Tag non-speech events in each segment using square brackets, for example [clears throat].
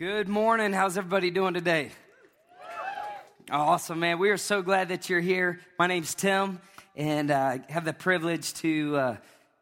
Good morning. How's everybody doing today? Awesome, man. We are so glad that you're here. My name's Tim, and uh, I have the privilege to, uh,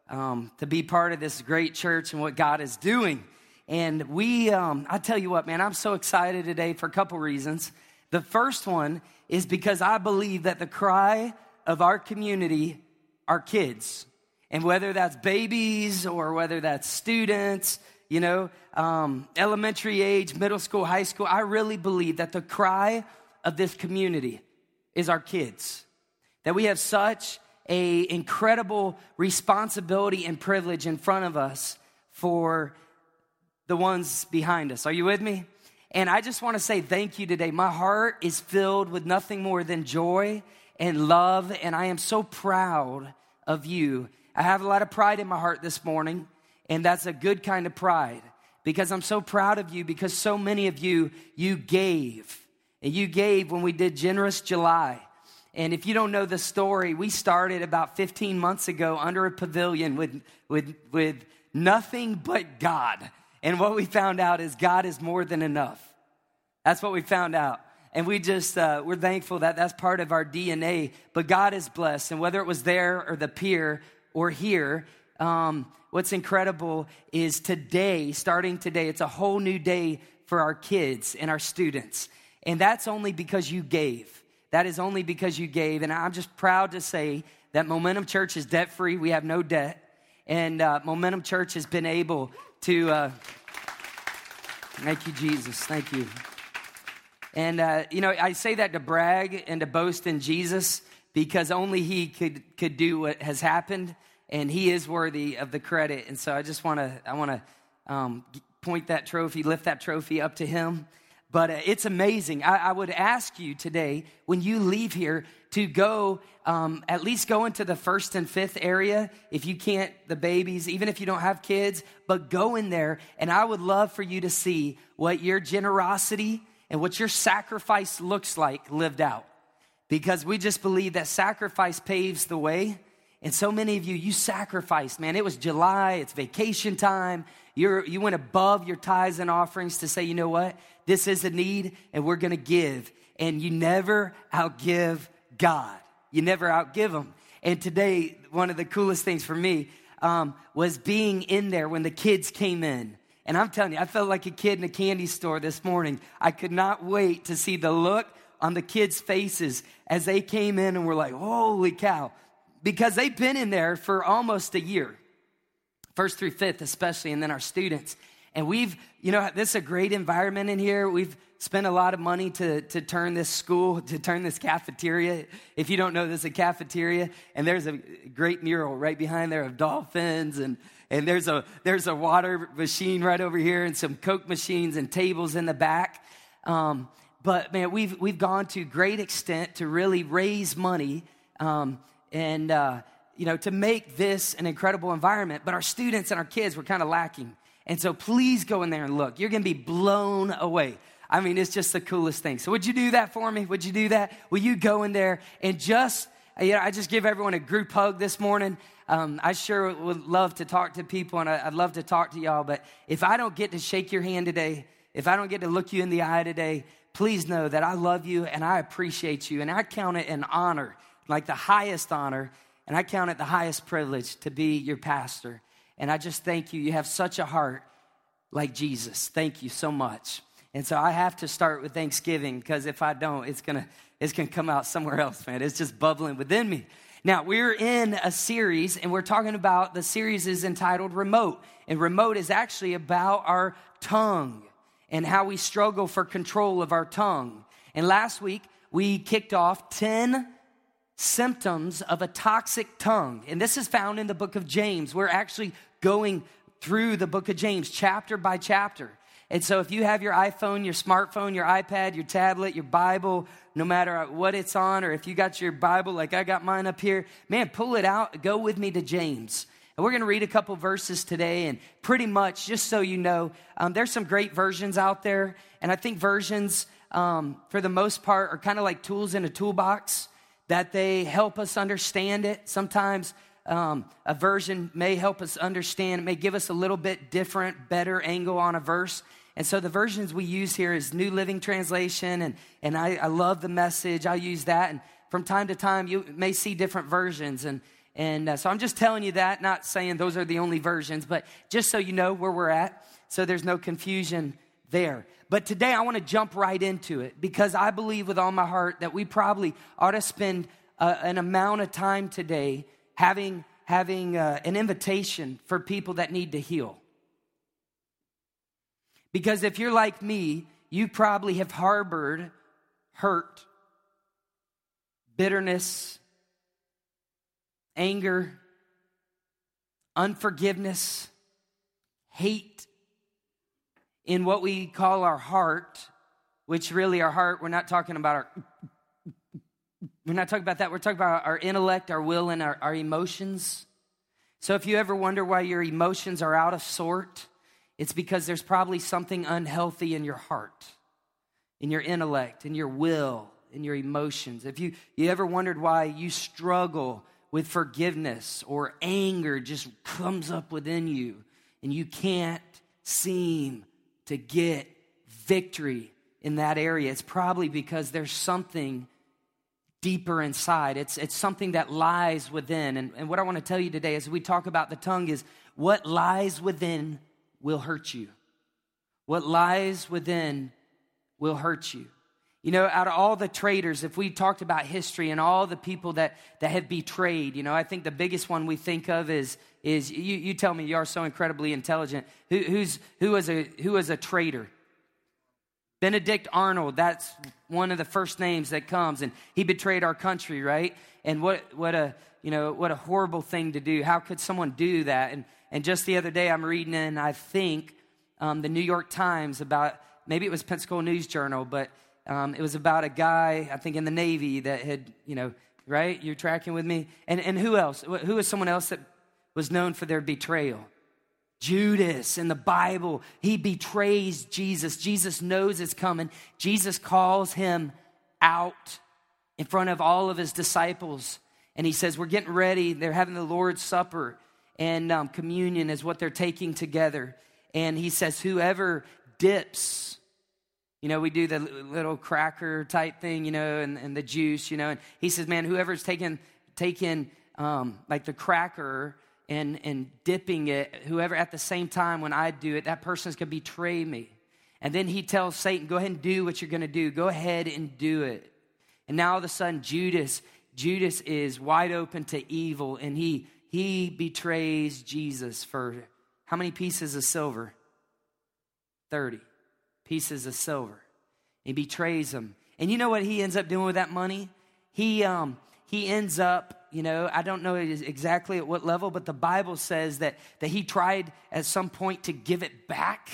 um, to be part of this great church and what God is doing. And we, um, I tell you what, man, I'm so excited today for a couple reasons. The first one is because I believe that the cry of our community are kids. And whether that's babies or whether that's students, you know, um, elementary age, middle school, high school, I really believe that the cry of this community is our kids. That we have such a incredible responsibility and privilege in front of us for the ones behind us. Are you with me? And I just want to say thank you today. My heart is filled with nothing more than joy and love, and I am so proud of you. I have a lot of pride in my heart this morning and that's a good kind of pride because I'm so proud of you because so many of you, you gave. And you gave when we did Generous July. And if you don't know the story, we started about 15 months ago under a pavilion with, with, with nothing but God. And what we found out is God is more than enough. That's what we found out. And we just, uh, we're thankful that that's part of our DNA. But God is blessed. And whether it was there or the pier or here, um, what's incredible is today, starting today, it's a whole new day for our kids and our students. And that's only because you gave. That is only because you gave. And I'm just proud to say that Momentum Church is debt free. We have no debt. And uh, Momentum Church has been able to. Uh, thank you, Jesus. Thank you. And, uh, you know, I say that to brag and to boast in Jesus because only He could, could do what has happened and he is worthy of the credit. And so I just want to I want to um, point that trophy, lift that trophy up to him. But uh, it's amazing. I, I, would ask you today, when you leave here, to go um, at least go into the first and fifth area. If you can't, the babies, even if you don't have kids, but go in there. And I would love for you to see what your generosity and what your sacrifice looks like lived out. Because we just believe that sacrifice paves the way and so many of you, you sacrificed, man. It was July, it's vacation time. You're, you went above your tithes and offerings to say, you know what? This is a need and we're going to give. And you never outgive God. You never outgive Him. And today, one of the coolest things for me um, was being in there when the kids came in. And I'm telling you, I felt like a kid in a candy store this morning. I could not wait to see the look on the kids' faces as they came in and were like, holy cow, because they've been in there for almost a year, first through fifth, especially, and then our students. And we've, you know, this is a great environment in here. We've spent a lot of money to, to turn this school, to turn this cafeteria. If you don't know, there's a cafeteria, and there's a great mural right behind there of dolphins, and, and there's, a, there's a water machine right over here, and some Coke machines and tables in the back. Um, but man, we've, we've gone to great extent to really raise money um, and uh, you know to make this an incredible environment but our students and our kids were kind of lacking. And so please go in there and look. You're to be blown away. I mean it's just the coolest thing. So would you do that for me? Would you do that? Will you go in there and just you know i just give everyone a group hug this morning. Um, i sure would love to talk to people and i'd love to talk to y'all but if i don't get to shake your hand today if i don't get to look you in the eye today please know that i love you and i appreciate you and i count it an honor like the highest honor, and I count it the highest privilege to be your pastor. And I just thank you. You have such a heart like Jesus. Thank you so much. And so I have to start with Thanksgiving because if I don't, it's gonna it's gonna come out somewhere else, man. It's just bubbling within me. Now we're in a series, and we're talking about the series is entitled Remote, and Remote is actually about our tongue and how we struggle for control of our tongue. And last week we kicked off ten symptoms of a toxic tongue. And this is found in the book of James. We're actually going through the book of James, chapter by chapter. And so, if you have your iPhone, your smartphone, your iPad, your tablet, your Bible, no matter what it's on, or if you got your Bible like I got mine up here, man, pull it out, go with me to James. And we're going to read a couple verses today. And pretty much, just so you know, um, there's some great versions out there. And I think versions, um, for the most part, are kind of like tools in a toolbox that they help us understand it. Sometimes um, a version may help us understand, it may give us a little bit different, better angle on a verse. And so the versions we use here is New Living Translation, and, and I, I love the message. I use that. And from time to time, you may see different versions. And, and uh, so I'm just telling you that, not saying those are the only versions, but just so you know where we're at, so there's no confusion there. But today I want to jump right into it because I believe with all my heart that we probably ought to spend uh, an amount of time today having, having uh, an invitation for people that need to heal. Because if you're like me, you probably have harbored hurt, bitterness, anger, unforgiveness, hate in what we call our heart, which really our heart, we're not talking about our, we're not talking about that. We're talking about our intellect, our will, and our, our emotions. So if you ever wonder why your emotions are out of sort, it's because there's probably something unhealthy in your heart, in your intellect, in your will, in your emotions. If you, you ever wondered why you struggle with forgiveness or anger just comes up within you and you can't seem to get victory in that area, it's probably because there's something deeper inside. It's, it's something that lies within. And, and what I want to tell you today as we talk about the tongue is what lies within will hurt you. What lies within will hurt you. You know, out of all the traitors, if we talked about history and all the people that, that have betrayed, you know, I think the biggest one we think of is, is you, you tell me you are so incredibly intelligent. Who, who's, who, was a, who was a traitor? Benedict Arnold, that's one of the first names that comes, and he betrayed our country, right? And what, what a, you know, what a horrible thing to do. How could someone do that? And and just the other day, I'm reading in, I think, um, the New York Times about, maybe it was Pensacola News Journal, but um, it was about a guy, I think, in the Navy that had, you know, right? You're tracking with me? And, and who else? Who was someone else that was known for their betrayal? Judas in the Bible, he betrays Jesus. Jesus knows it's coming. Jesus calls him out in front of all of his disciples. And he says, We're getting ready. They're having the Lord's Supper and um, communion is what they're taking together. And he says, Whoever dips, you know, we do the little cracker type thing, you know, and, and the juice, you know. And he says, Man, whoever's taking, taking um, like the cracker and, and dipping it, whoever at the same time when I do it, that person's gonna betray me. And then he tells Satan, Go ahead and do what you're gonna do. Go ahead and do it. And now all of a sudden, Judas, Judas is wide open to evil and he he betrays Jesus for how many pieces of silver? 30 pieces of silver. He betrays him. And you know what he ends up doing with that money? He, um, he ends up, you know, I don't know exactly at what level, but the Bible says that, that he tried at some point to give it back.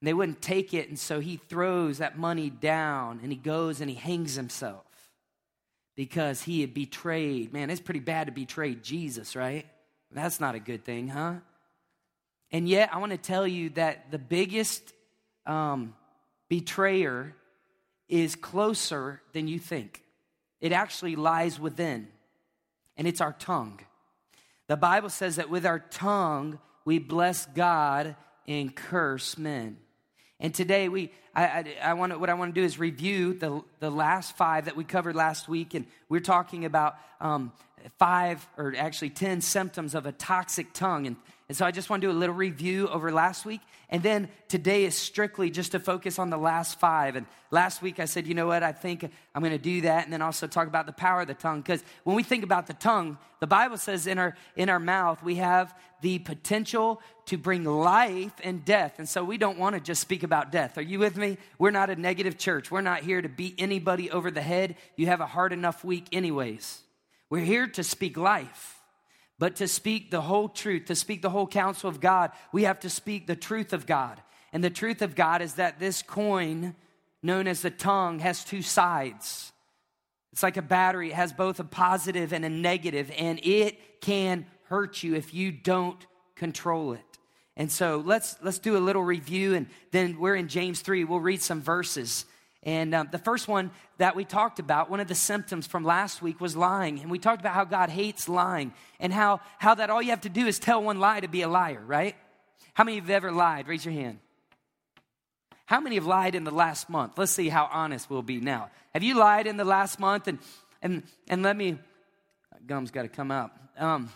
And they wouldn't take it. And so he throws that money down and he goes and he hangs himself because he had betrayed. Man, it's pretty bad to betray Jesus, right? That's not a good thing, huh? And yet, I want to tell you that the biggest um, betrayer is closer than you think. It actually lies within, and it's our tongue. The Bible says that with our tongue, we bless God and curse men. And today we, I, I, I want what I want to do is review the, the last five that we covered last week, and we're talking about um, five or actually ten symptoms of a toxic tongue. And and so I just want to do a little review over last week. And then today is strictly just to focus on the last five. And last week I said, you know what, I think I'm going to do that. And then also talk about the power of the tongue. Because when we think about the tongue, the Bible says in our, in our mouth, we have the potential to bring life and death. And so we don't want to just speak about death. Are you with me? We're not a negative church. We're not here to beat anybody over the head. You have a hard enough week, anyways. We're here to speak life. But to speak the whole truth, to speak the whole counsel of God, we have to speak the truth of God. And the truth of God is that this coin, known as the tongue, has two sides. It's like a battery, it has both a positive and a negative, and it can hurt you if you don't control it. And so let's let's do a little review and then we're in James 3. We'll read some verses and um, the first one that we talked about, one of the symptoms from last week was lying. And we talked about how God hates lying and how, how that all you have to do is tell one lie to be a liar, right? How many of you have ever lied? Raise your hand. How many have lied in the last month? Let's see how honest we'll be now. Have you lied in the last month? And, and, and let me, gum's got to come out. Um,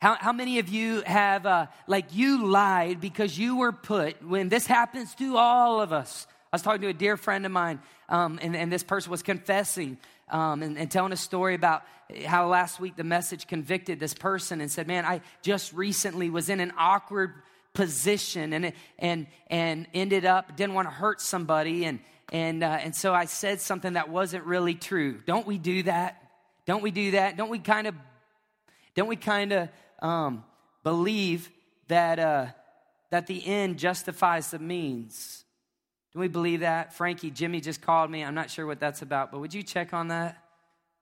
how, how many of you have, uh, like, you lied because you were put, when this happens to all of us. I was talking to a dear friend of mine, um, and, and this person was confessing um, and, and, telling a story about how last week the message convicted this person and said, Man, I just recently was in an awkward position and, and, and ended up, didn't want to hurt somebody. And, and, uh, and so I said something that wasn't really true. Don't we do that? Don't we do that? Don't we kind of, don't we kind of um, believe that, uh, that the end justifies the means? Do we believe that? Frankie, Jimmy just called me. I'm not sure what that's about, but would you check on that?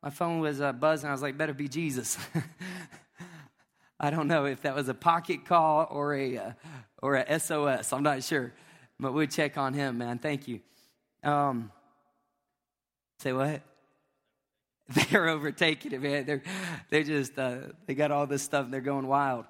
My phone was uh, buzzing. I was like, better be Jesus. [laughs] I don't know if that was a pocket call or a, uh, or a SOS. I'm not sure. But we'll check on him, man. Thank you. Um, say what? [laughs] They're overtaking it, man. They're, they're just, uh, they got all this stuff and they're going wild.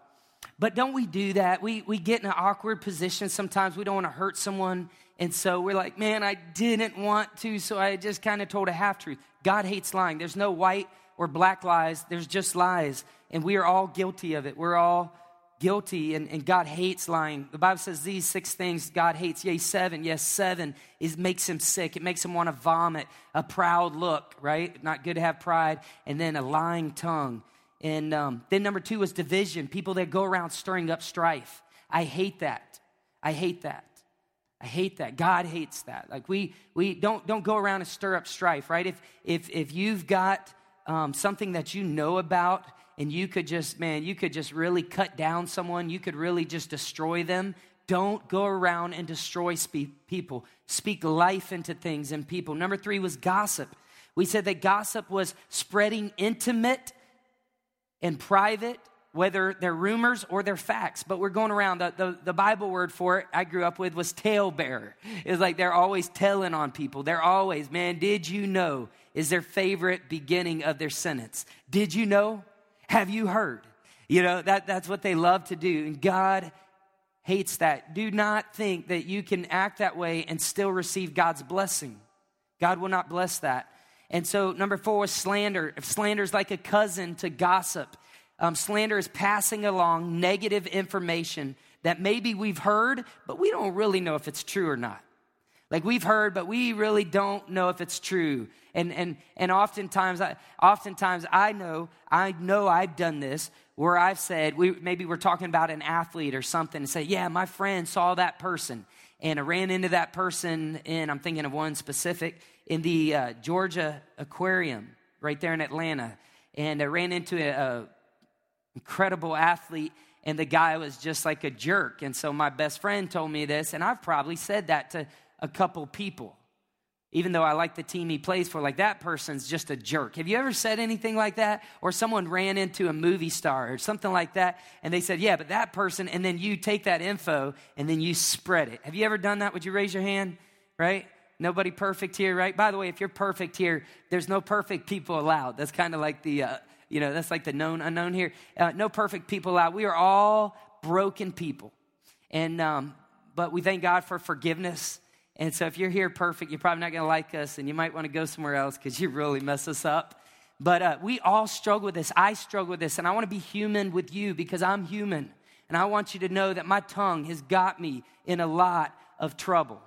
But don't we do that? We, we get in an awkward position. Sometimes we don't want to hurt someone. And so we're like, man, I didn't want to, so I just kind of told a half truth. God hates lying. There's no white or black lies, there's just lies. And we are all guilty of it. We're all guilty, and, and God hates lying. The Bible says these six things God hates. Yea, seven. Yes, seven is makes him sick. It makes him want to vomit. A proud look, right? Not good to have pride. And then a lying tongue. And um, then number two is division. People that go around stirring up strife. I hate that. I hate that. I hate that. God hates that. Like we we don't don't go around and stir up strife, right? If if if you've got um, something that you know about and you could just man, you could just really cut down someone, you could really just destroy them. Don't go around and destroy spe- people. Speak life into things and people. Number three was gossip. We said that gossip was spreading intimate and private whether they're rumors or they're facts, but we're going around. The, the, the, Bible word for it I grew up with was talebearer. It's like they're always telling on people. They're always, man, did you know? Is their favorite beginning of their sentence. Did you know? Have you heard? You know, that, that's what they love to do. And God hates that. Do not think that you can act that way and still receive God's blessing. God will not bless that. And so, number four is slander. If slander is like a cousin to gossip, um, slander is passing along negative information that maybe we've heard, but we don't really know if it's true or not. Like we've heard, but we really don't know if it's true. And and and oftentimes, I, oftentimes I know I know I've done this where I've said we maybe we're talking about an athlete or something and say, yeah, my friend saw that person, and I ran into that person and I'm thinking of one specific in the uh, Georgia Aquarium right there in Atlanta, and I ran into a, a incredible athlete, and the guy was just like a jerk. And so my best friend told me this, and I've probably said that to a couple people. Even though I like the team he plays for, like that person's just a jerk. Have you ever said anything like that? Or someone ran into a movie star or something like that, and they said, Yeah, but that person, and then you take that info and then you spread it. Have you ever done that? Would you raise your hand? Right? Nobody perfect here, right? By the way, if you're perfect here, there's no perfect people allowed. That's kind of like the, uh, you know, that's like the known unknown here. Uh, no perfect people out. We are all broken people. And, um, but we thank God for forgiveness. And so if you're here perfect, you're probably not going to like us and you might want to go somewhere else because you really mess us up. But uh, we all struggle with this. I struggle with this. And I want to be human with you because I'm human. And I want you to know that my tongue has got me in a lot of trouble.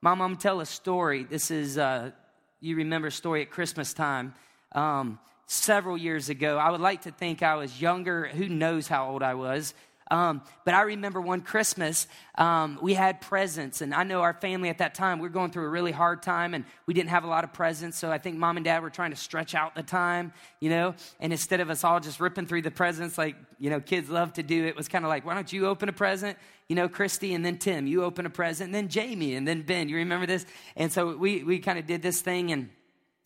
Mom, I'm tell a story. This is, uh, you remember story at Christmas time. Um, several years ago. I would like to think I was younger. Who knows how old I was? Um, but I remember one Christmas, um, we had presents, and I know our family at that time, we were going through a really hard time, and we didn't have a lot of presents, so I think mom and dad were trying to stretch out the time, you know, and instead of us all just ripping through the presents like, you know, kids love to do, it was kind of like, why don't you open a present? You know, Christy, and then Tim, you open a present, and then Jamie, and then Ben. You remember this? And so we, we kind of did this thing, and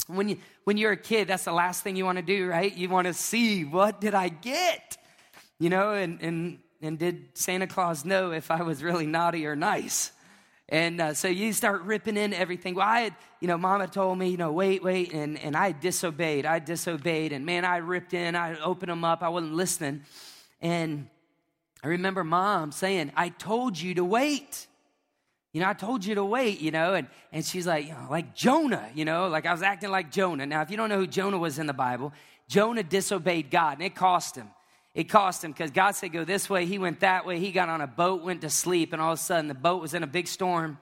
when, you, when you're a kid, that's the last thing you want to do, right? You want to see, what did I get? You know, and, and, and did Santa Claus know if I was really naughty or nice? And uh, so you start ripping in everything. Well, I had, you know, mama told me, you know, wait, wait. And, and I disobeyed. I disobeyed. And man, I ripped in. I opened them up. I wasn't listening. And I remember mom saying, I told you to wait. You know, I told you to wait, you know, and, and she's like, you know, like Jonah, you know, like I was acting like Jonah. Now, if you don't know who Jonah was in the Bible, Jonah disobeyed God and it cost him. It cost him because God said, go this way. He went that way. He got on a boat, went to sleep, and all of a sudden the boat was in a big storm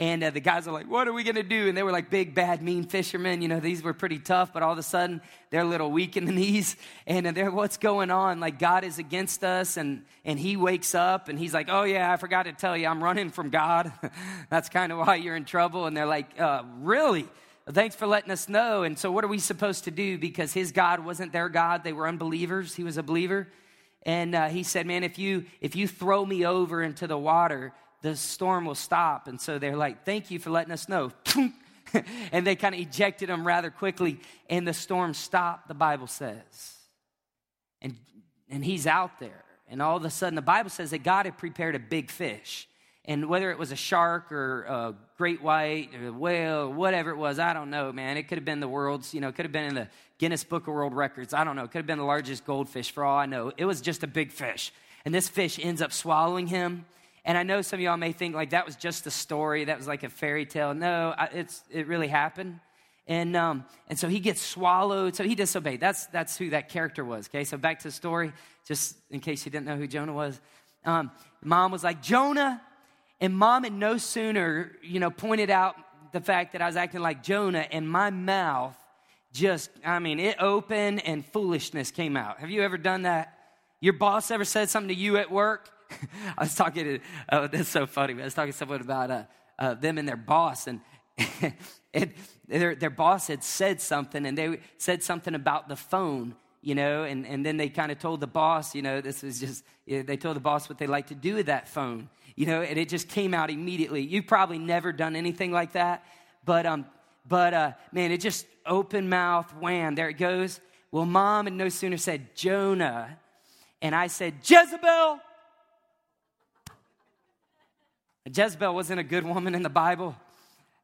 and uh, the guys are like, What are we going to do? And they were like big, bad, mean fishermen. You know, these were pretty tough, but all of a sudden they're a little weak in the [laughs] knees. And uh, they're, What's going on? Like, God is against us. And, and he wakes up and he's like, Oh, yeah, I forgot to tell you, I'm running from God. [laughs] That's kind of why you're in trouble. And they're like, uh, Really? Thanks for letting us know. And so, what are we supposed to do? Because his God wasn't their God, they were unbelievers. He was a believer. And uh, he said, Man, if you, if you throw me over into the water, the storm will stop. And so they're like, Thank you for letting us know. [laughs] and they kind of ejected him rather quickly, and the storm stopped, the Bible says. And, and he's out there. And all of a sudden, the Bible says that God had prepared a big fish. And whether it was a shark or a great white or a whale whatever it was, I don't know, man. It could have been the world's, you know, it could have been in the Guinness Book of World Records. I don't know. It could have been the largest goldfish for all I know. It was just a big fish. And this fish ends up swallowing him and I know some of y'all may think like that was just a story, that was like a fairy tale. No, it's, it really happened. And, um, and so he gets swallowed. So he disobeyed. That's, that's who that character was. Okay, so back to the story, just in case you didn't know who Jonah was. Um, mom was like, Jonah. And mom had no sooner, you know, pointed out the fact that I was acting like Jonah, and my mouth just, I mean, it opened and foolishness came out. Have you ever done that? Your boss ever said something to you at work? [laughs] I was talking to, oh, that's so funny. I was talking to someone about uh, uh, them and their boss, and, [laughs] and their, their boss had said something, and they said something about the phone, you know, and, and then they kind of told the boss, you know, this was just, you know, they told the boss what they like to do with that phone, you know, and it just came out immediately. You've probably never done anything like that, but, um, but uh, man, it just open mouth, wham, there it goes. Well, mom had no sooner said Jonah, and I said, Jezebel. Jezebel wasn't a good woman in the Bible,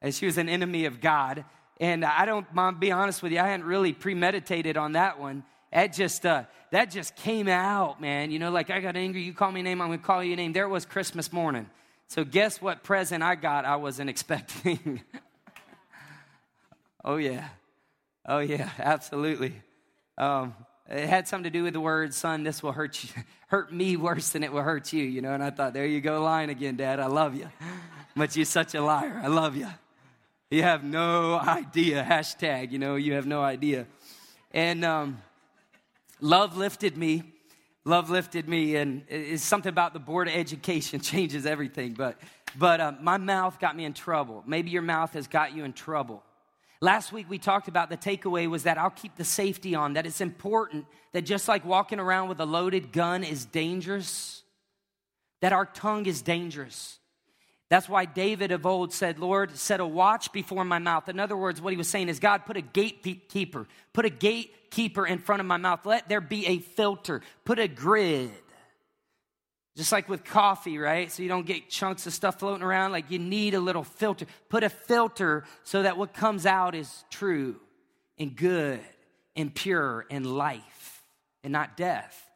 and she was an enemy of God. And I don't, mom, be honest with you, I hadn't really premeditated on that one. That just, uh, that just came out, man. You know, like I got angry, you call me a name, I'm gonna call you a name. There was Christmas morning. So guess what present I got I wasn't [laughs] expecting? oh, yeah. Oh, yeah, absolutely. Um, it had something to do with the word, son, this will hurt you, [laughs] hurt me worse than it will hurt you, you know. And I thought, there you go, lying again, Dad. I love you. [laughs] But you're such a liar. I love you. You have no idea. Hashtag, you know, you have no idea. And um, love lifted me. Love lifted me, and it's something about the board of education [laughs] changes everything. But, but uh, my mouth got me in trouble. Maybe your mouth has got you in trouble. Last week we talked about the takeaway was that I'll keep the safety on, that it's important that just like walking around with a loaded gun is dangerous, that our tongue is dangerous. That's why David of old said, Lord, set a watch before my mouth. In other words, what he was saying is, God, put a gatekeeper, put a gatekeeper in front of my mouth. Let there be a filter, put a grid. Just like with coffee, right? So you don't get chunks of stuff floating around. Like you need a little filter. Put a filter so that what comes out is true and good and pure and life and not death.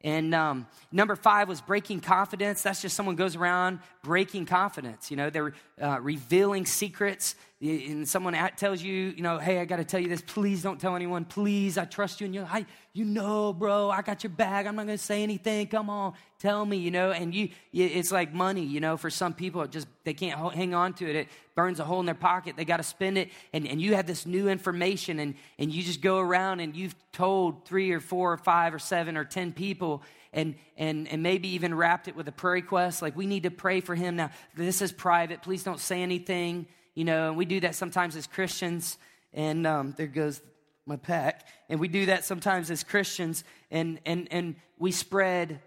And um, number five was breaking confidence. That's just someone goes around breaking confidence. You know, they're uh, revealing secrets. And someone tells you, you know, hey, I got to tell you this. Please don't tell anyone. Please, I trust you. And you're like, you know, bro, I got your bag. I'm not going to say anything. Come on, tell me, you know. And you, it's like money, you know, for some people, it just, they can't hang on to it. It burns a hole in their pocket. They got to spend it. And, and you have this new information and, and you just go around and you've told three or four or five or seven or 10 people and, and, and maybe even wrapped it with a prayer request. Like, we need to pray for him. Now, this is private. Please don't say anything you know, and we do that sometimes as Christians. And um, there goes my pack. And we do that sometimes as Christians, and, and, and we spread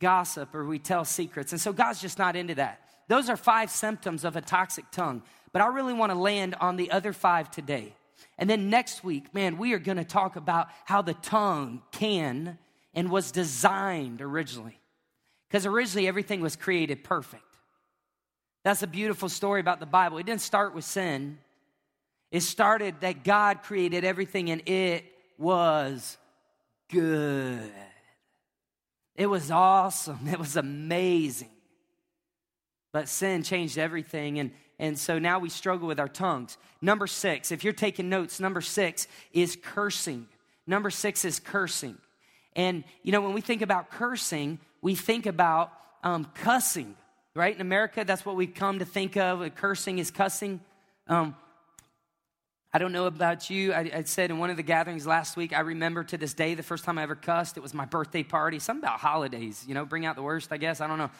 gossip or we tell secrets. And so God's just not into that. Those are five symptoms of a toxic tongue. But I really want to land on the other five today. And then next week, man, we are going to talk about how the tongue can and was designed originally. Because originally everything was created perfect. That's a beautiful story about the Bible. It didn't start with sin, it started that God created everything and it was good. It was awesome. [laughs] It was amazing. But sin changed everything. And, and so now we struggle with our tongues. Number six, if you're taking notes, number six is cursing. Number six is cursing. And, you know, when we think about cursing, we think about um, cussing, right? In America, that's what we've come to think of. Cursing is cussing. Um, I don't know about you. I, I, said in one of the gatherings last week, I remember to this day the first time I ever cussed. It was my birthday party. Something about holidays, you know, bring out the worst, I guess. I don't know.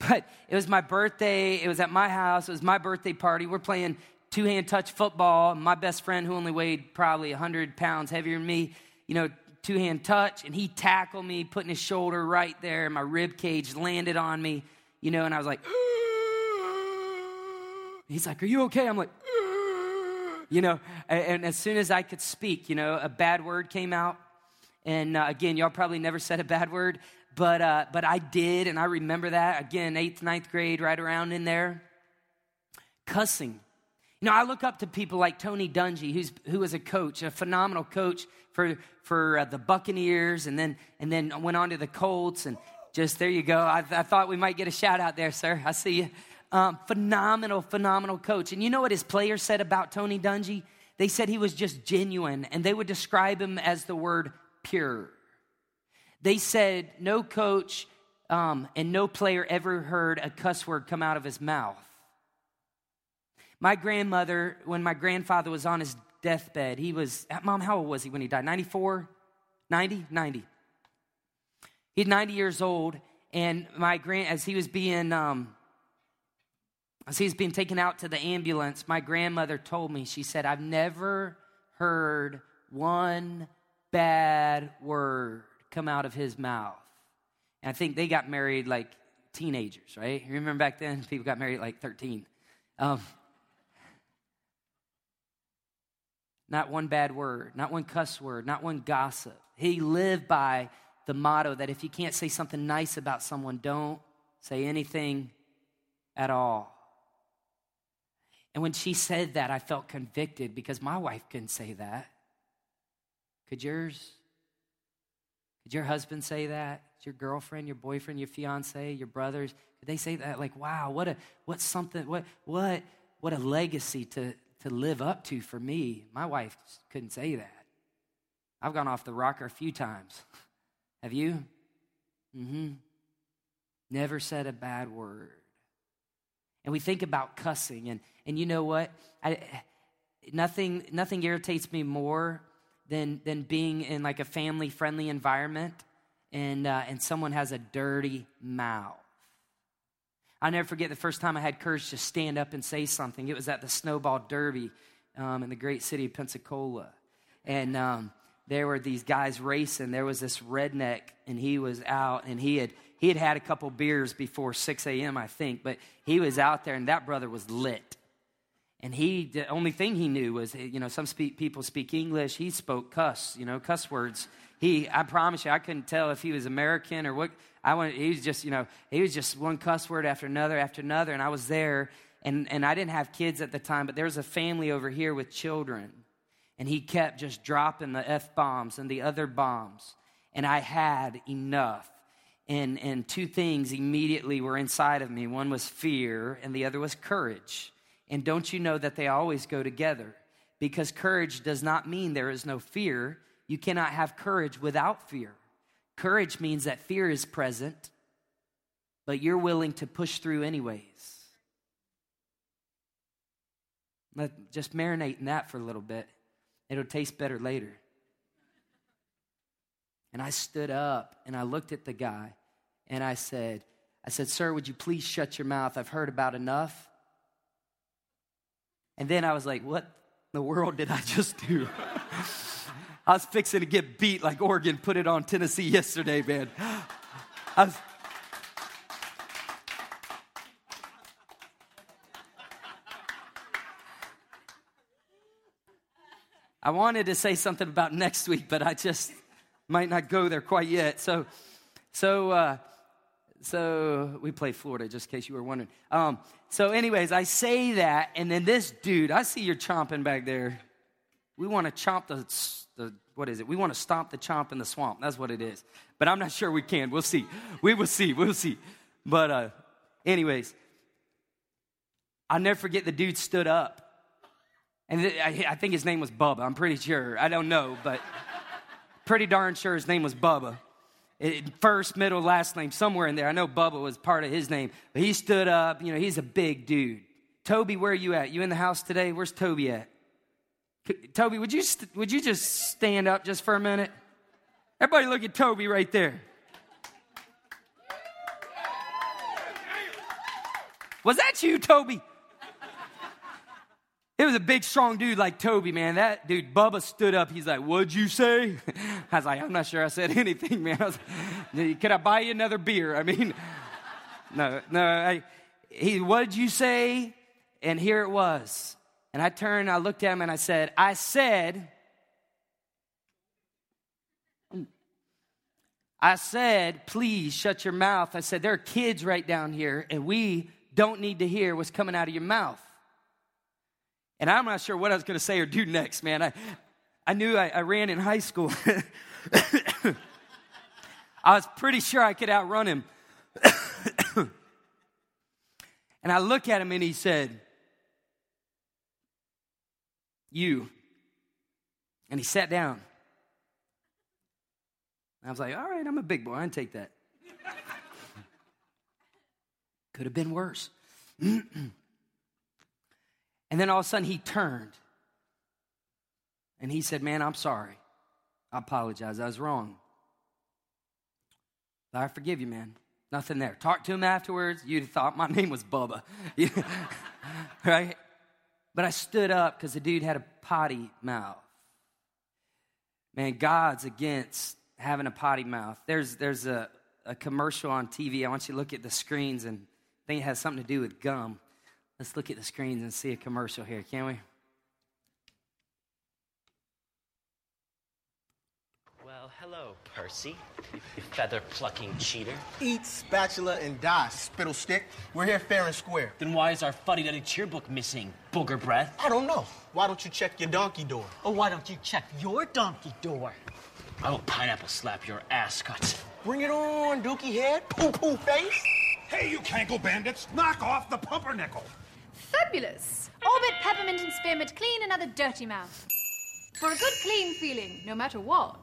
But it was my birthday. It was at my house. It was my birthday party. We're playing two hand touch football. My best friend, who only weighed probably 100 pounds heavier than me, you know, two hand touch. And he tackled me, putting his shoulder right there. And my rib cage landed on me, you know, and I was like, [gasps] he's like, Are you okay? I'm like, [gasps] you know, and, as soon as I could speak, you know, a bad word came out. And uh, again, y'all probably never [laughs] said a bad word, but, uh, but I did, and I remember that. Again, eighth, ninth grade, right around in there. Cussing. You know, I look up to people like Tony Dungy, who's, who was a coach, a phenomenal coach for, for uh, the Buccaneers, and then, and then went on to the Colts. And just there you go. I, I thought we might get a shout out there, sir. I see you. Um, phenomenal, phenomenal coach. And you know what his players said about Tony Dungy? They said he was just genuine, and they would describe him as the word pure. They said no coach um, and no player ever heard a cuss word come out of his mouth. My grandmother, when my grandfather was on his deathbed, he was, Mom, how old was he when he died? 94? 90? 90. He's 90 years old, and my grand, as he was being, um, as he was being taken out to the ambulance, my grandmother told me, she said, I've never heard one bad word come out of his mouth. And I think they got married like teenagers, right? You remember back then, [laughs] people got married like 13. Um, not one bad word, not one cuss word, not one gossip. He lived by the motto that if you can't say something nice about someone, don't say anything at all. And when she said that, I felt convicted because my wife couldn't say that. Could yours? Could your husband say that? Did your girlfriend, your boyfriend, your fiance, your brothers? Could they say that? Like, wow, what a what something what what what a legacy to to live up to for me. My wife couldn't say that. I've gone off the rocker a few times. [laughs] Have you? Mm-hmm. Never said a bad word. And we think about cussing, and and you know what? I nothing nothing irritates me more than, than being in like a family friendly environment and, uh, and someone has a dirty mouth. I'll never forget the first time I had courage to stand up and say something. It was at the Snowball Derby um, in the great city of Pensacola. And um, there were these guys racing. There was this redneck, and he was out, and he had he had had a couple beers before 6 a.m., I think, but he was out there, and that brother was lit. And he, the only thing he knew was, you know, some speak, people speak English. He spoke cuss, you know, cuss words. He, I promise you, I couldn't tell if he was American or what. I went, he was just, you know, he was just one cuss word after another after another. And I was there, and, and I didn't have kids at the time, but there was a family over here with children. And he kept just dropping the F bombs and the other bombs. And I had enough. And, and two things immediately were inside of me one was fear, and the other was courage. And don't you know that they always go together? Because courage does not mean there is no fear. You cannot have courage without fear. Courage means that fear is present, but you're willing to push through anyways. Let just marinate in that for a little bit. It'll taste better later. And I stood up and I looked at the guy and I said, I said, Sir, would you please shut your mouth? I've heard about enough. And then I was like, what the world did I just do? [laughs] I was fixing to get beat like Oregon put it on Tennessee yesterday, man. I was, I wanted to say something about next week, but I just might not go there quite yet. So, so, uh, so we play Florida, just in case you were wondering. Um, so, anyways, I say that, and then this dude, I see you're chomping back there. We want to chomp the, the what is it? We want to stomp the chomp in the swamp. That's what it is. But I'm not sure we can. We'll see. We will see. We'll see. But, uh, anyways, I'll never forget the dude stood up. And I think his name was Bubba. I'm pretty sure. I don't know, but pretty darn sure his name was Bubba. First, middle, last name, somewhere in there. I know Bubba was part of his name, but he stood up. You know, he's a big dude. Toby, where are you at? You in the house today? Where's Toby at? Toby, would you, would you just stand up just for a minute? Everybody look at Toby right there. Was that you, Toby? It was a big, strong dude like Toby, man. That dude, Bubba, stood up. He's like, What'd you say? [laughs] I was like, I'm not sure I said [laughs] anything, man. I was, like, Could I buy you another beer? I mean, [laughs] no, no. I, he, What'd you say? And here it was. And I turned, I looked at him, and I said, I said, I said, please shut your mouth. I said, there are kids right down here, and we don't need to hear what's coming out of your mouth. And I'm not sure what I was going to say or do next, man. I, I knew I, I ran in high school. [laughs] I was pretty sure I could outrun him. [coughs] and I look at him and he said, You. And he sat down. I was like, All right, I'm a big boy. I can take that. [laughs] Could have been worse. [clears throat] And then all of a sudden he turned and he said, Man, I'm sorry. I apologize. I was wrong. I forgive you, man. Nothing there. Talk to him afterwards. You'd have thought my [laughs] name was Bubba. [laughs] right? But I stood up because the dude had a potty mouth. Man, God's against having a potty mouth. There's, there's a, a commercial on TV. I want you to look at the screens and I think it has something to do with gum. Let's look at the screens and see a commercial here, can we? Well, hello, Percy, you feather plucking cheater. Eat spatula and die, spittle stick. We're here fair and square. Then why is our fuddy duddy cheerbook missing, booger breath? I don't know. Why don't you check your donkey door? Oh, why don't you check your donkey door? I will pineapple slap your ass cut. Bring it on, dookie head, poo poo face. Hey, you cankle bandits, knock off the pumpernickel. Fabulous! Orbit, peppermint, and spearmint clean another dirty mouth. For a good clean feeling, no matter what.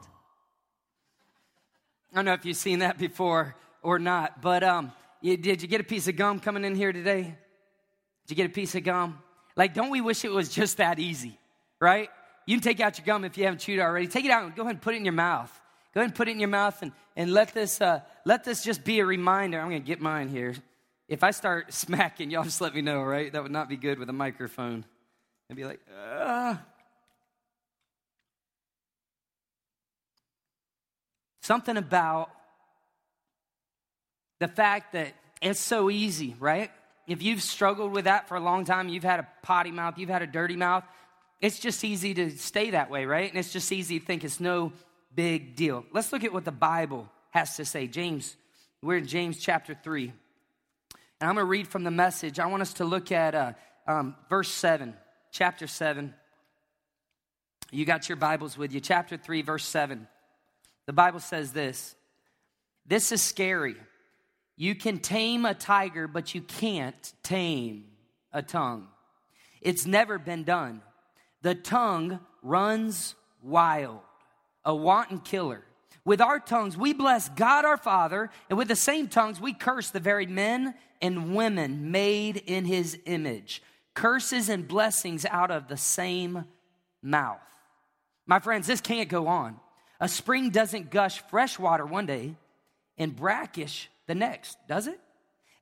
I don't know if you've seen that before or not, but um, you, did you get a piece of gum coming in here today? Did you get a piece of gum? Like, don't we wish it was just that easy, right? You can take out your gum if you haven't chewed already. Take it out and go ahead and put it in your mouth. Go ahead and put it in your mouth and, and let, this, uh, let this just be a reminder. I'm going to get mine here. If I start [laughs] smacking, y'all just let me know, right? That would not be good with a microphone. I'd be like, ah. Something about the fact that it's so easy, right? If you've struggled with that for a long time, you've had a potty mouth, you've had a dirty mouth, it's just easy to stay that way, right? And it's just easy to think it's no big deal. Let's look at what the Bible has to say. James, we're in James chapter 3. And I'm going to read from the message. I want us to look at uh, um, verse 7, chapter 7. You got your Bibles with you. Chapter 3, verse 7. The Bible says this This is scary. You can tame a tiger, but you can't tame a tongue. It's never been done. The tongue runs wild, a wanton killer. With our tongues, we bless God our Father, and with the same tongues, we curse the very men and women made in his image. Curses and blessings out of the same mouth. My friends, this can't go on. A spring doesn't gush fresh water one day and brackish the next, does it?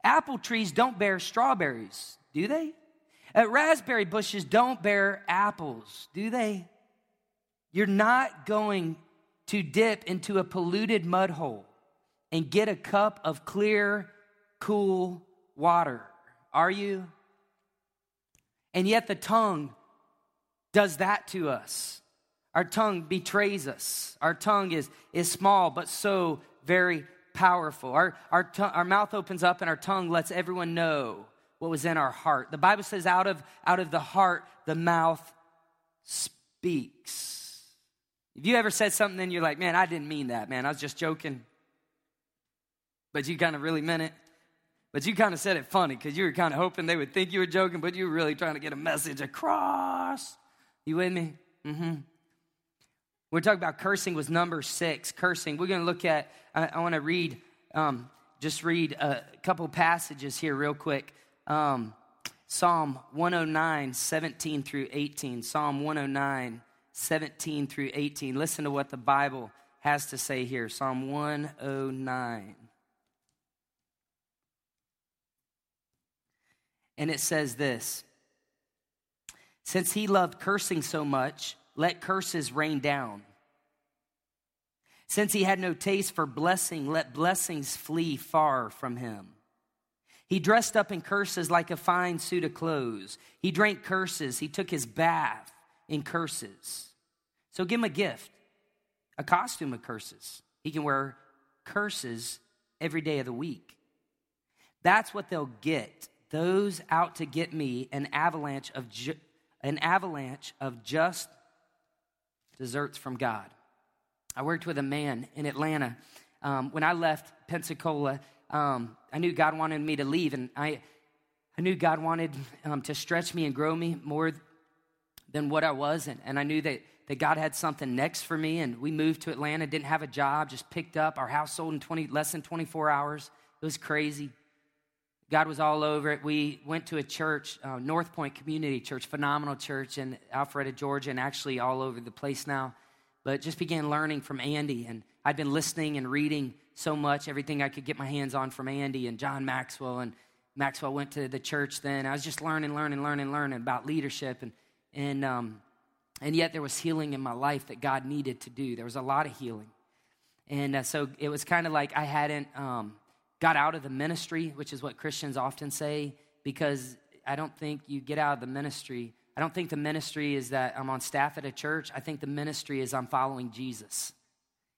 Apple trees don't bear strawberries, do they? Uh, raspberry bushes don't bear apples, do they? You're not going to dip into a polluted mud hole and get a cup of clear, cool water. Are you? And yet the tongue does that to us. Our tongue betrays us. Our tongue is, is small, but so very powerful. Our, our, our mouth opens up and our tongue lets everyone know what was in our heart. The Bible says, out of, out of the heart, the mouth speaks. If you ever said something and you're like, man, I didn't mean that, man. I was just joking. But you kind of really meant it? But you kind of said it funny because you were kind of hoping they would think you were joking, but you were really trying to get a message across. You with me? Mm-hmm. We're talking about cursing was number six. Cursing. We're going to look at. I, I want to read. Um, just read a couple passages here real quick. Um, Psalm 109, 17 through 18. Psalm 109, 17 through 18. Listen to what the Bible has to say here. Psalm 109. And it says this Since he loved cursing so much, let curses rain down. Since he had no taste for blessing, let blessings flee far from him. He dressed up in curses like a fine suit of clothes. He drank curses. He took his bath in curses. So give him a gift, a costume of curses. He can wear curses every day of the week. That's what they'll get. Those out to get me, an avalanche of ju- an avalanche of just deserts from God. I worked with a man in Atlanta. Um, when I left Pensacola, um, I knew God wanted me to leave, and I, I knew God wanted um, to stretch me and grow me more than what I was, and, and I knew that, that God had something next for me. And we moved to Atlanta, didn't have a job, just picked up our house sold in 20, less than 24 hours. It was crazy. God was all over it. We went to a church, uh, North Point Community Church, phenomenal church in Alpharetta, Georgia, and actually all over the place now. But just began learning from Andy, and I'd been listening and reading so much, everything I could get my hands on from Andy and John Maxwell. And Maxwell went to the church then. I was just learning, learning, learning, learning about leadership. And, and, um, and yet there was healing in my life that God needed to do. There was a lot of healing. And uh, so it was kind of like I hadn't um, got out of the ministry, which is what Christians often say, because I don't think you get out of the ministry. I don't think the ministry is that I'm on staff at a church. I think the ministry is I'm following Jesus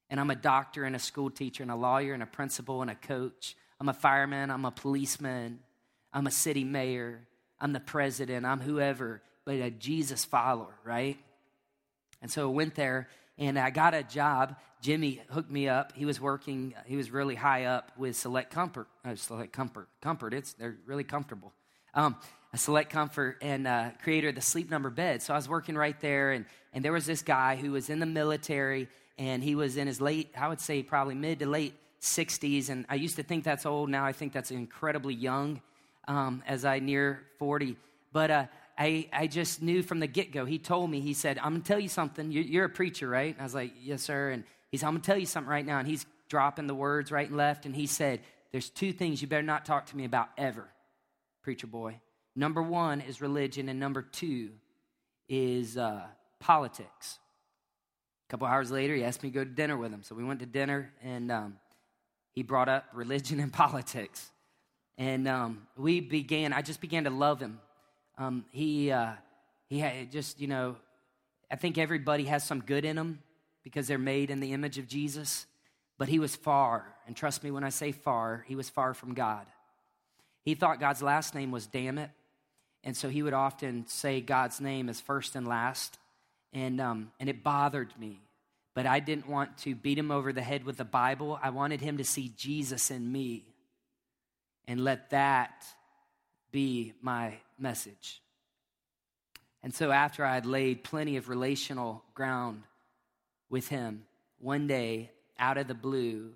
and I'm a doctor and a school teacher and a lawyer and a principal and a coach. I'm a fireman, I'm a policeman, I'm a city mayor, I'm the president, I'm whoever, but a Jesus follower, right? And so I went there and I got a job. Jimmy hooked me up. He was working, he was really high up with Select Comfort. Uh, Select Comfort. Comfort, it's, they're really comfortable. Um, a Select Comfort and uh, creator of the Sleep Number bed. So I was working right there, and, and there was this guy who was in the military and he was in his late, I would say probably mid to late 60s. And I used to think that's old. Now I think that's incredibly young um, as I near 40. But uh, I, I just knew from the get go. He told me, he said, I'm going to tell you something. You're, you're, a preacher, right? And I was like, yes, sir. And he said, I'm going to tell you something right now. And he's dropping the words right and left. And he said, There's two things you better not talk to me about ever, preacher boy. Number one is religion, and number two is uh, politics A couple hours later, he asked me to go to dinner with him. So we went to dinner, and um, he brought up religion and [laughs] politics. And um, we began, I just began to love him. Um, he, uh, he had just, you know, I think everybody has some good in them because they're made in the image of Jesus. But he was far, and trust me when I say far, he was far from God. He thought God's last name was damn it. And so he would often say God's name as first and last and, um, and it bothered me. But I didn't want to beat him over the head with the Bible. I wanted him to see Jesus in me and let that be my message. And so, after I had laid plenty of relational ground with him, one day, out of the blue,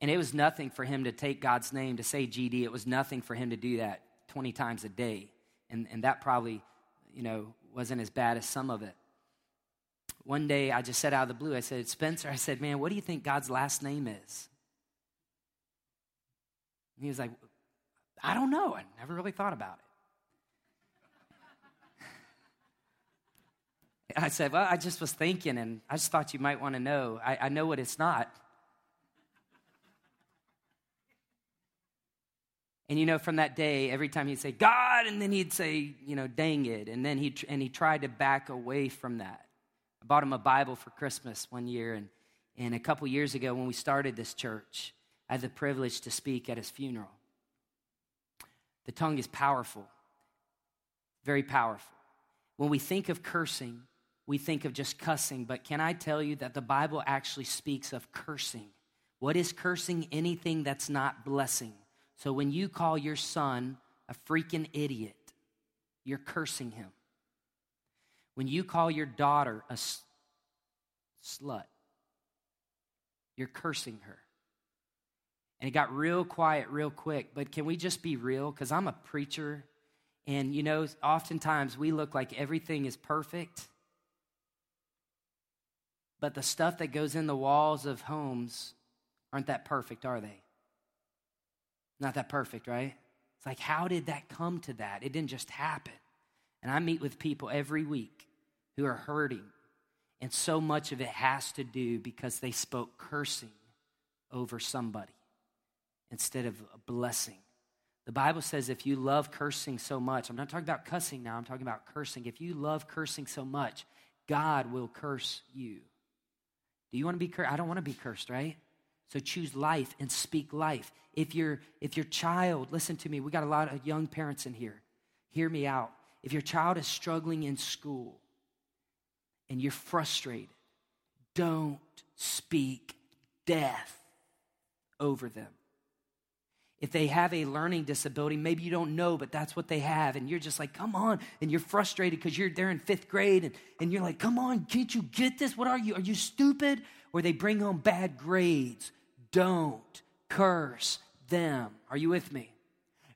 and it was nothing for him to take God's name to say GD, it was nothing for him to do that 20 times a day. And, and that probably, you know, wasn't as bad as some of it one day I just said out of the blue, I said, Spencer, I said, man, what do you think God's last name is? And he was like, I don't know. I never really thought about it. I said, Well, I just was thinking, and I just thought you might want to know. I, I know what it's not. And you know, from that day, every time he'd say, God, and then he'd say, you know, dang it. And then he, and he tried to back away from that. I bought him a Bible for Christmas one year, and, and a couple years ago when we started this church, I had the privilege to speak at his funeral. The tongue is powerful, very powerful. When we think of cursing, we think of just cussing, but can I tell you that the Bible actually speaks of cursing? What is cursing? Anything that's not blessing. So when you call your son a freaking idiot, you're cursing him. When you call your daughter a s- slut, you're cursing her. And it got real quiet real quick, but can we just be real? Because I'm a preacher, and you know, oftentimes we look like everything is perfect. But the stuff that goes in the walls of homes aren't that perfect, are they? Not that perfect, right? It's like, how did that come to that? It didn't just happen. And I meet with people every week who are hurting, and so much of it has to do because they spoke cursing over somebody instead of a blessing. The Bible says if you love cursing so much, I'm not talking about cussing now, I'm talking about cursing. If you love cursing so much, God will curse you. Do you want to be cursed? I don't want to be cursed, right? So choose life and speak life. If your if your child, listen to me, we got a lot of young parents in here. Hear me out. If your child is struggling in school and you're frustrated, don't speak death over them. If they have a learning disability, maybe you don't know, but that's what they have, and you're just like, come on, and you're frustrated because you're there in fifth grade, and, and you're like, come on, can't you get this? What are you? Are you stupid? Or they bring home bad grades. Don't curse them. Are you with me?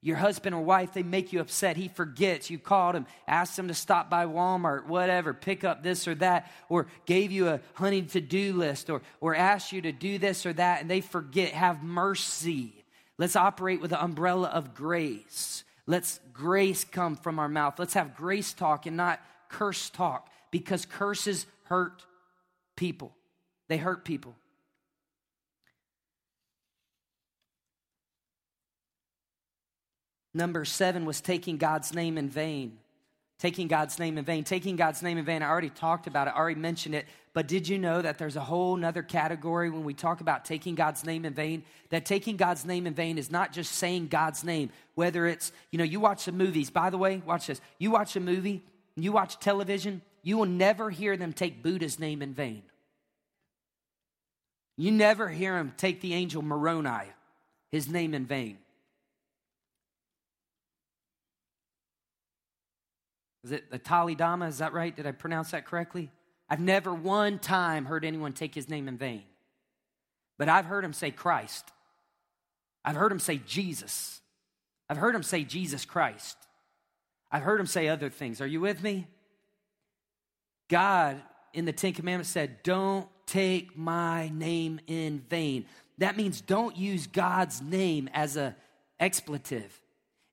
Your husband or wife, they make you upset. He forgets. You called him, asked him to stop by Walmart, whatever, pick up this or that, or gave you a honey to do list, or, or asked you to do this or that, and they forget. Have mercy. Let's operate with the umbrella of grace. Let's grace come from our mouth. Let's have grace talk and not curse talk because curses hurt people. They hurt people. Number seven was taking God's name in vain. Taking God's name in vain. Taking God's name in vain. I already talked about it, I already mentioned it. But did you know that there's a whole nother category when we talk about taking God's name in vain? That taking God's name in vain is not just saying God's name, whether it's, you know, you watch the movies. By the way, watch this. You watch a movie, you watch television, you will never hear them take Buddha's name in vain. You never hear him take the angel Moroni, his name in vain. Is it the Dalai Lama? Is that right? Did I pronounce that correctly? I've never one time heard anyone take his name in vain. But I've heard him say Christ. I've heard him say Jesus. I've heard him say Jesus Christ. I've heard him say other things. Are you with me? God in the Ten Commandments said, Don't take my name in vain. That means don't use God's name as a expletive.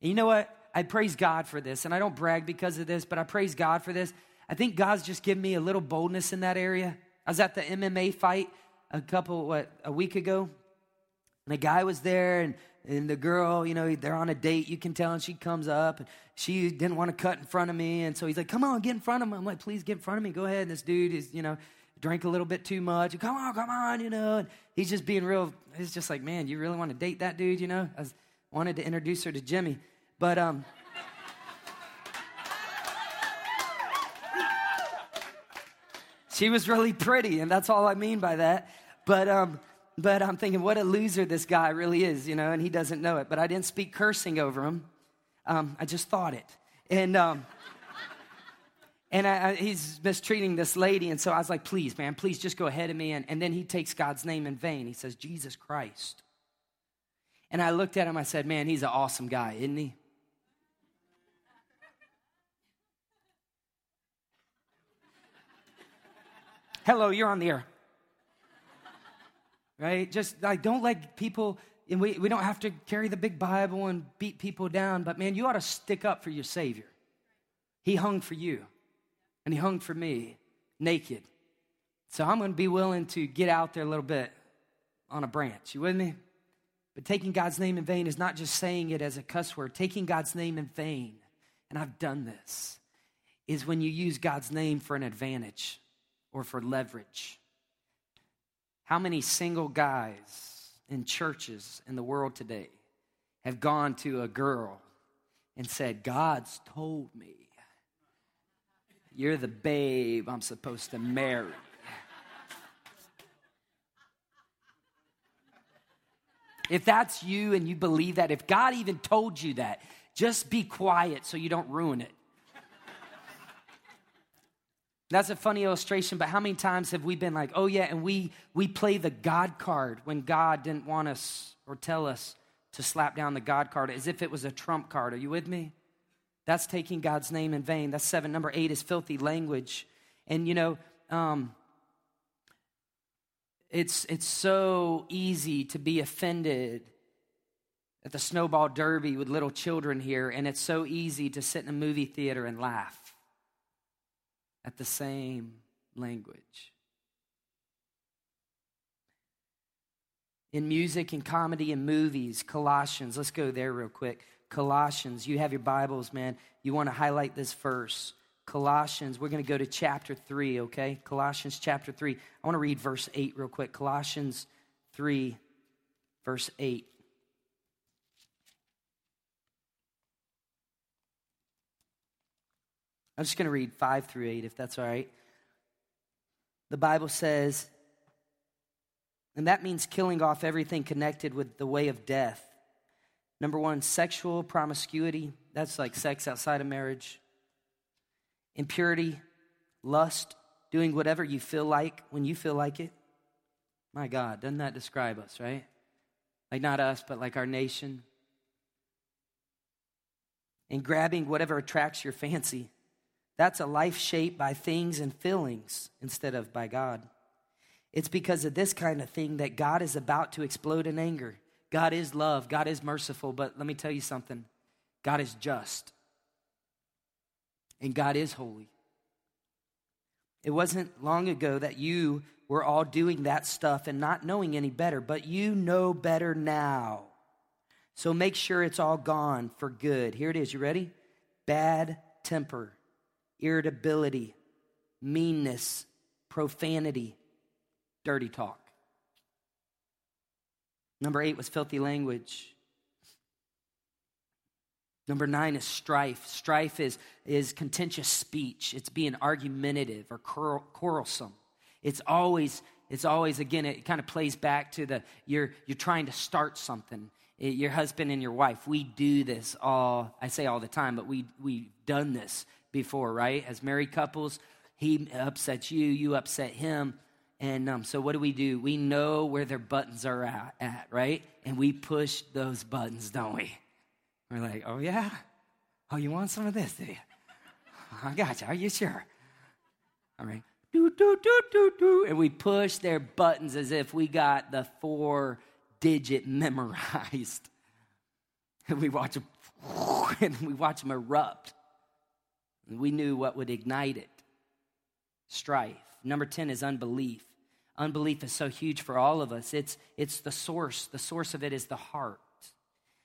And you know what? I praise God for this, and I don't brag because of this, but I praise God for this. I think God's just given me a little boldness in that area. I was at the MMA fight a couple, what, a week ago, and a guy was there, and, and the girl, you know, they're on a date, you can tell, and she comes up, and she didn't want to cut in front of me, and so he's like, come on, get in front of me. I'm like, please get in front of me, go ahead. And this dude is, you know, drank a little bit too much. Come on, come on, you know. And he's just being real. He's just like, man, you really want to date that dude, you know? I was, wanted to introduce her to Jimmy. But um, she was really pretty, and that's all I mean by that. But um, but I'm thinking, what a loser this guy really is, you know, and he doesn't know it. But I didn't speak cursing over him. Um, I just thought it, and um, and I, I, he's mistreating this lady, and so I was like, please, man, please just go ahead of me. And, and then he takes God's name in vain. He says, Jesus Christ. And I looked at him, I said, man, he's an awesome guy, isn't he? Hello, you're on the air. Right? Just like, don't let people, and we, we don't have to carry the big Bible and beat people down, but man, you ought to stick up for your Savior. He hung for you, and He hung for me naked. So I'm going to be willing to get out there a little bit on a branch. You with me? But taking God's name in vain is not just saying it as a cuss word. Taking God's name in vain, and I've done this, is when you use God's name for an advantage or for leverage. How many single guys in churches in the world today have gone to a girl and said, God's told me you're the babe I'm supposed to marry? If that's you and you believe that, if God even told you that, just be quiet so you don't ruin it. That's a funny illustration, but how many times have we been like, oh yeah, and we we play the God card when God didn't want us or tell us to slap down the God card as if it was a trump card. Are you with me? That's taking God's name in vain. That's seven. Number eight is filthy language. And you know, um, it's it's so easy to be offended at the snowball derby with little children here, and it's so easy to sit in a movie theater and laugh at the same language. In music and comedy and movies, Colossians, let's go there real quick. Colossians, you have your Bibles, man. You want to highlight this verse. Colossians, we're going to go to chapter 3, okay? Colossians chapter 3. I want to read verse 8 real quick. Colossians 3, verse 8. I'm just going to read 5 through 8, if that's all right. The Bible says, and that means killing off everything connected with the way of death. Number one, sexual promiscuity. That's like sex outside of marriage. Impurity, lust, doing whatever you feel like when you feel like it. My God, doesn't that describe us, right? Like not us, but like our nation. And grabbing whatever attracts your fancy. That's a life shaped by things and feelings instead of by God. It's because of this kind of thing that God is about to explode in anger. God is love, God is merciful, but let me tell you something God is just, and God is holy. It wasn't long ago that you were all doing that stuff and not knowing any better, but you know better now. So make sure it's all gone for good. Here it is. You ready? Bad temper irritability, meanness, profanity, dirty talk. Number eight was filthy language. Number nine is strife. Strife is, is contentious speech. It's being argumentative or quarrelsome. It's always, it's always, again, it kind of plays back to the you're you're trying to start something. It, your husband and your wife, we do this all, I say all the time, but we we've done this before, right? As married couples, he upsets you, you upset him. And um, so, what do we do? We know where their buttons are at, at, right? And we push those buttons, don't we? We're like, oh, yeah? Oh, you want some of this, do you? I got you. Are you sure? All right. Do, do, do, do, do. And we push their buttons as if we got the four digit memorized. [laughs] And we watch them, [laughs] and we watch them erupt. We knew what would ignite it strife. Number 10 is unbelief. Unbelief is so huge for all of us. It's, it's the source. The source of it is the heart.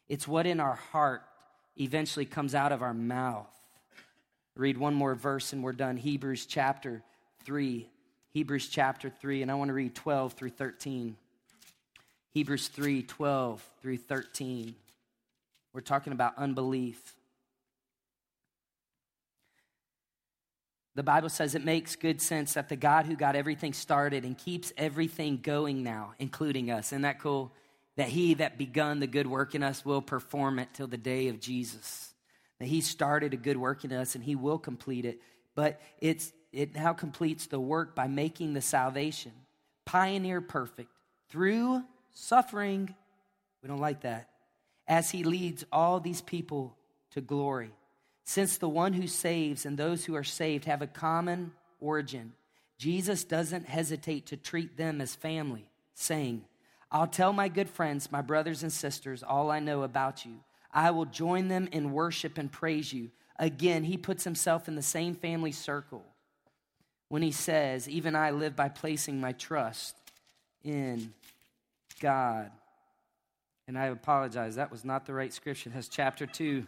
It's what in our heart eventually comes out of our mouth. Read one more verse and we're done. Hebrews chapter 3. Hebrews chapter 3, and I want to read 12 through 13. Hebrews 3 12 through 13. We're talking about unbelief. The Bible says it makes good sense that the God who got everything started and keeps everything going now, including us, isn't that cool? That he that begun the good work in us will perform it till the day of Jesus. That he started a good work in us and he will complete it. But it's it now completes the work by making the salvation pioneer perfect through suffering. We don't like that. As he leads all these people to glory since the one who saves and those who are saved have a common origin, Jesus doesn't hesitate to treat them as family, saying, I'll tell my good friends, my brothers and sisters, all I know about you. I will join them in worship and praise you. Again, he puts himself in the same family circle when he says, Even I live by placing my trust in God. And I apologize, that was not the right scripture. It has chapter 2.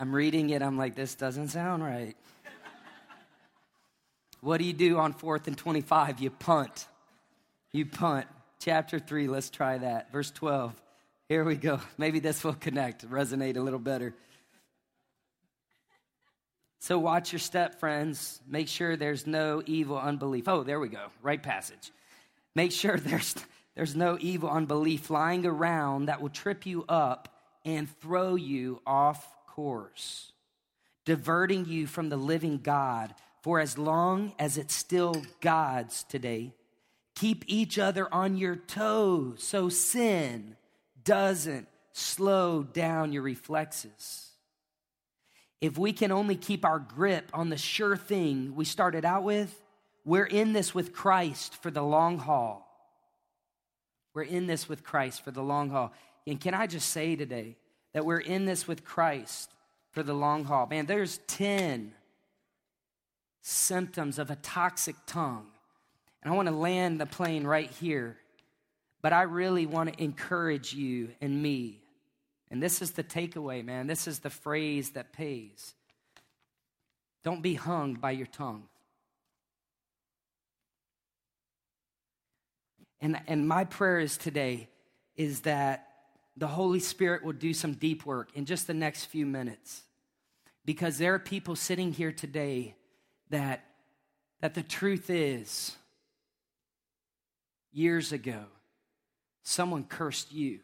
I'm reading it, I'm like, this doesn't sound right. what do you do on 4th and 25? You punt. You punt. Chapter 3, let's try that. Verse 12. Here we go. Maybe this will connect, resonate a little better. So watch your step, friends. Make sure there's no evil unbelief. Oh, there we go. Right passage. Make sure [laughs] there's, there's no evil unbelief lying around that will trip you up and throw you off course, diverting you from the living God for as long as it's still God's today. Keep each other on your toes so sin doesn't slow down your reflexes. If we can only keep our grip on the sure thing we started out with, we're in this with Christ for the long haul. We're in this with Christ for the long haul. And can I just say today that we're in this with Christ for the long haul? Man, there's 10 symptoms of a toxic tongue. And I want to land the plane right here. But I really want to encourage you and me. And this is the takeaway, man. This is the phrase that pays. Don't be hung by your tongue. And, and my prayer is today is that the Holy Spirit will do some deep work in just the next few minutes. Because there are people sitting here today that, that the truth is, years ago, someone cursed you.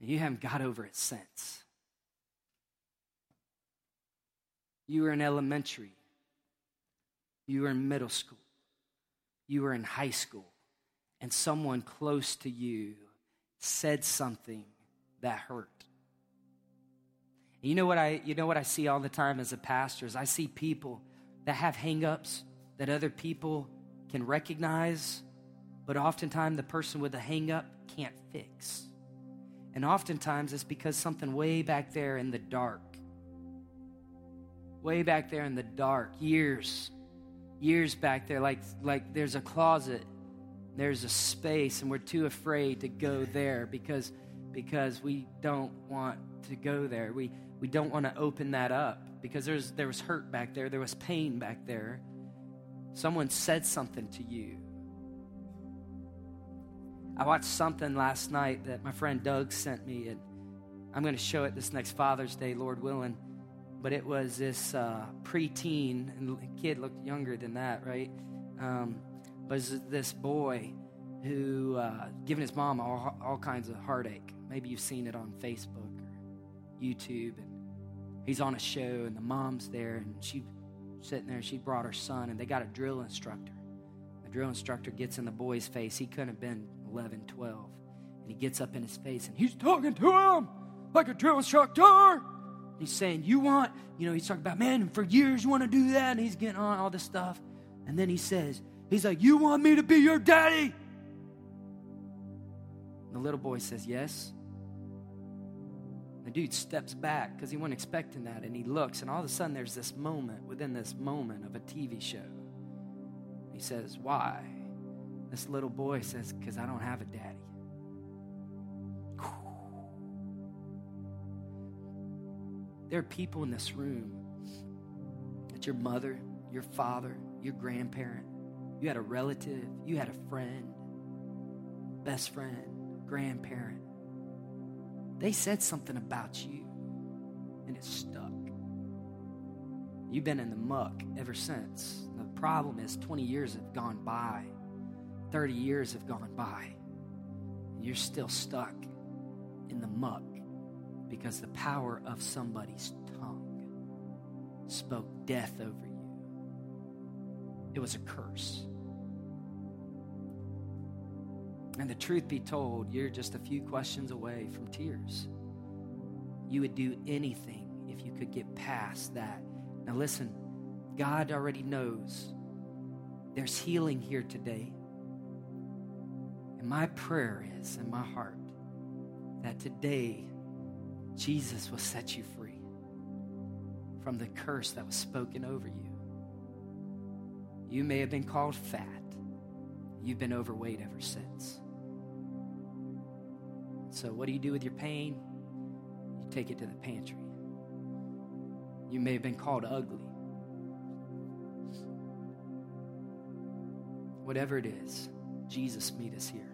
And you haven't got over it since. You were in elementary. You were in middle school. You were in high school. And someone close to you said something that hurt. You know what I you know what I see all the time as a pastor is I see people that have hangups that other people can recognize, but oftentimes the person with the hangup can't fix. And oftentimes it's because something way back there in the dark, way back there in the dark, years, years back there, like, like there's a closet, there's a space, and we're too afraid to go there because, because we don't want to go there. We, we don't want to open that up because there's, there was hurt back there, there was pain back there. Someone said something to you. I watched something last night that my friend Doug sent me, and I'm going to show it this next Father's Day, Lord willing. But it was this uh, preteen, and the kid looked younger than that, right? Um, was this boy who uh, giving his mom all, all kinds of heartache. Maybe you've seen it on Facebook or YouTube, and he's on a show, and the mom's there, and she sitting there. She brought her son, and they got a drill instructor. The drill instructor gets in the boy's face. He couldn't have been 11, 12. And he gets up in his face and he's talking to him like a drill instructor. He's saying, You want, you know, he's talking about, man, for years you want to do that. And he's getting on all this stuff. And then he says, He's like, You want me to be your daddy? And the little boy says, Yes. The dude steps back because he wasn't expecting that. And he looks, and all of a sudden there's this moment within this moment of a TV show. He says, Why? This little boy says, Because I don't have a daddy. There are people in this room that your mother, your father, your grandparent, you had a relative, you had a friend, best friend, grandparent. They said something about you and it stuck. You've been in the muck ever since. The problem is 20 years have gone by 30 years have gone by, and you're still stuck in the muck because the power of somebody's tongue spoke death over you. It was a curse. And the truth be told, you're just a few questions away from tears. You would do anything if you could get past that. Now, listen, God already knows there's healing here today. And my prayer is in my heart that today Jesus will set you free from the curse that was spoken over you. You may have been called fat. You've been overweight ever since. So, what do you do with your pain? You take it to the pantry. You may have been called ugly. Whatever it is, Jesus, meet us here.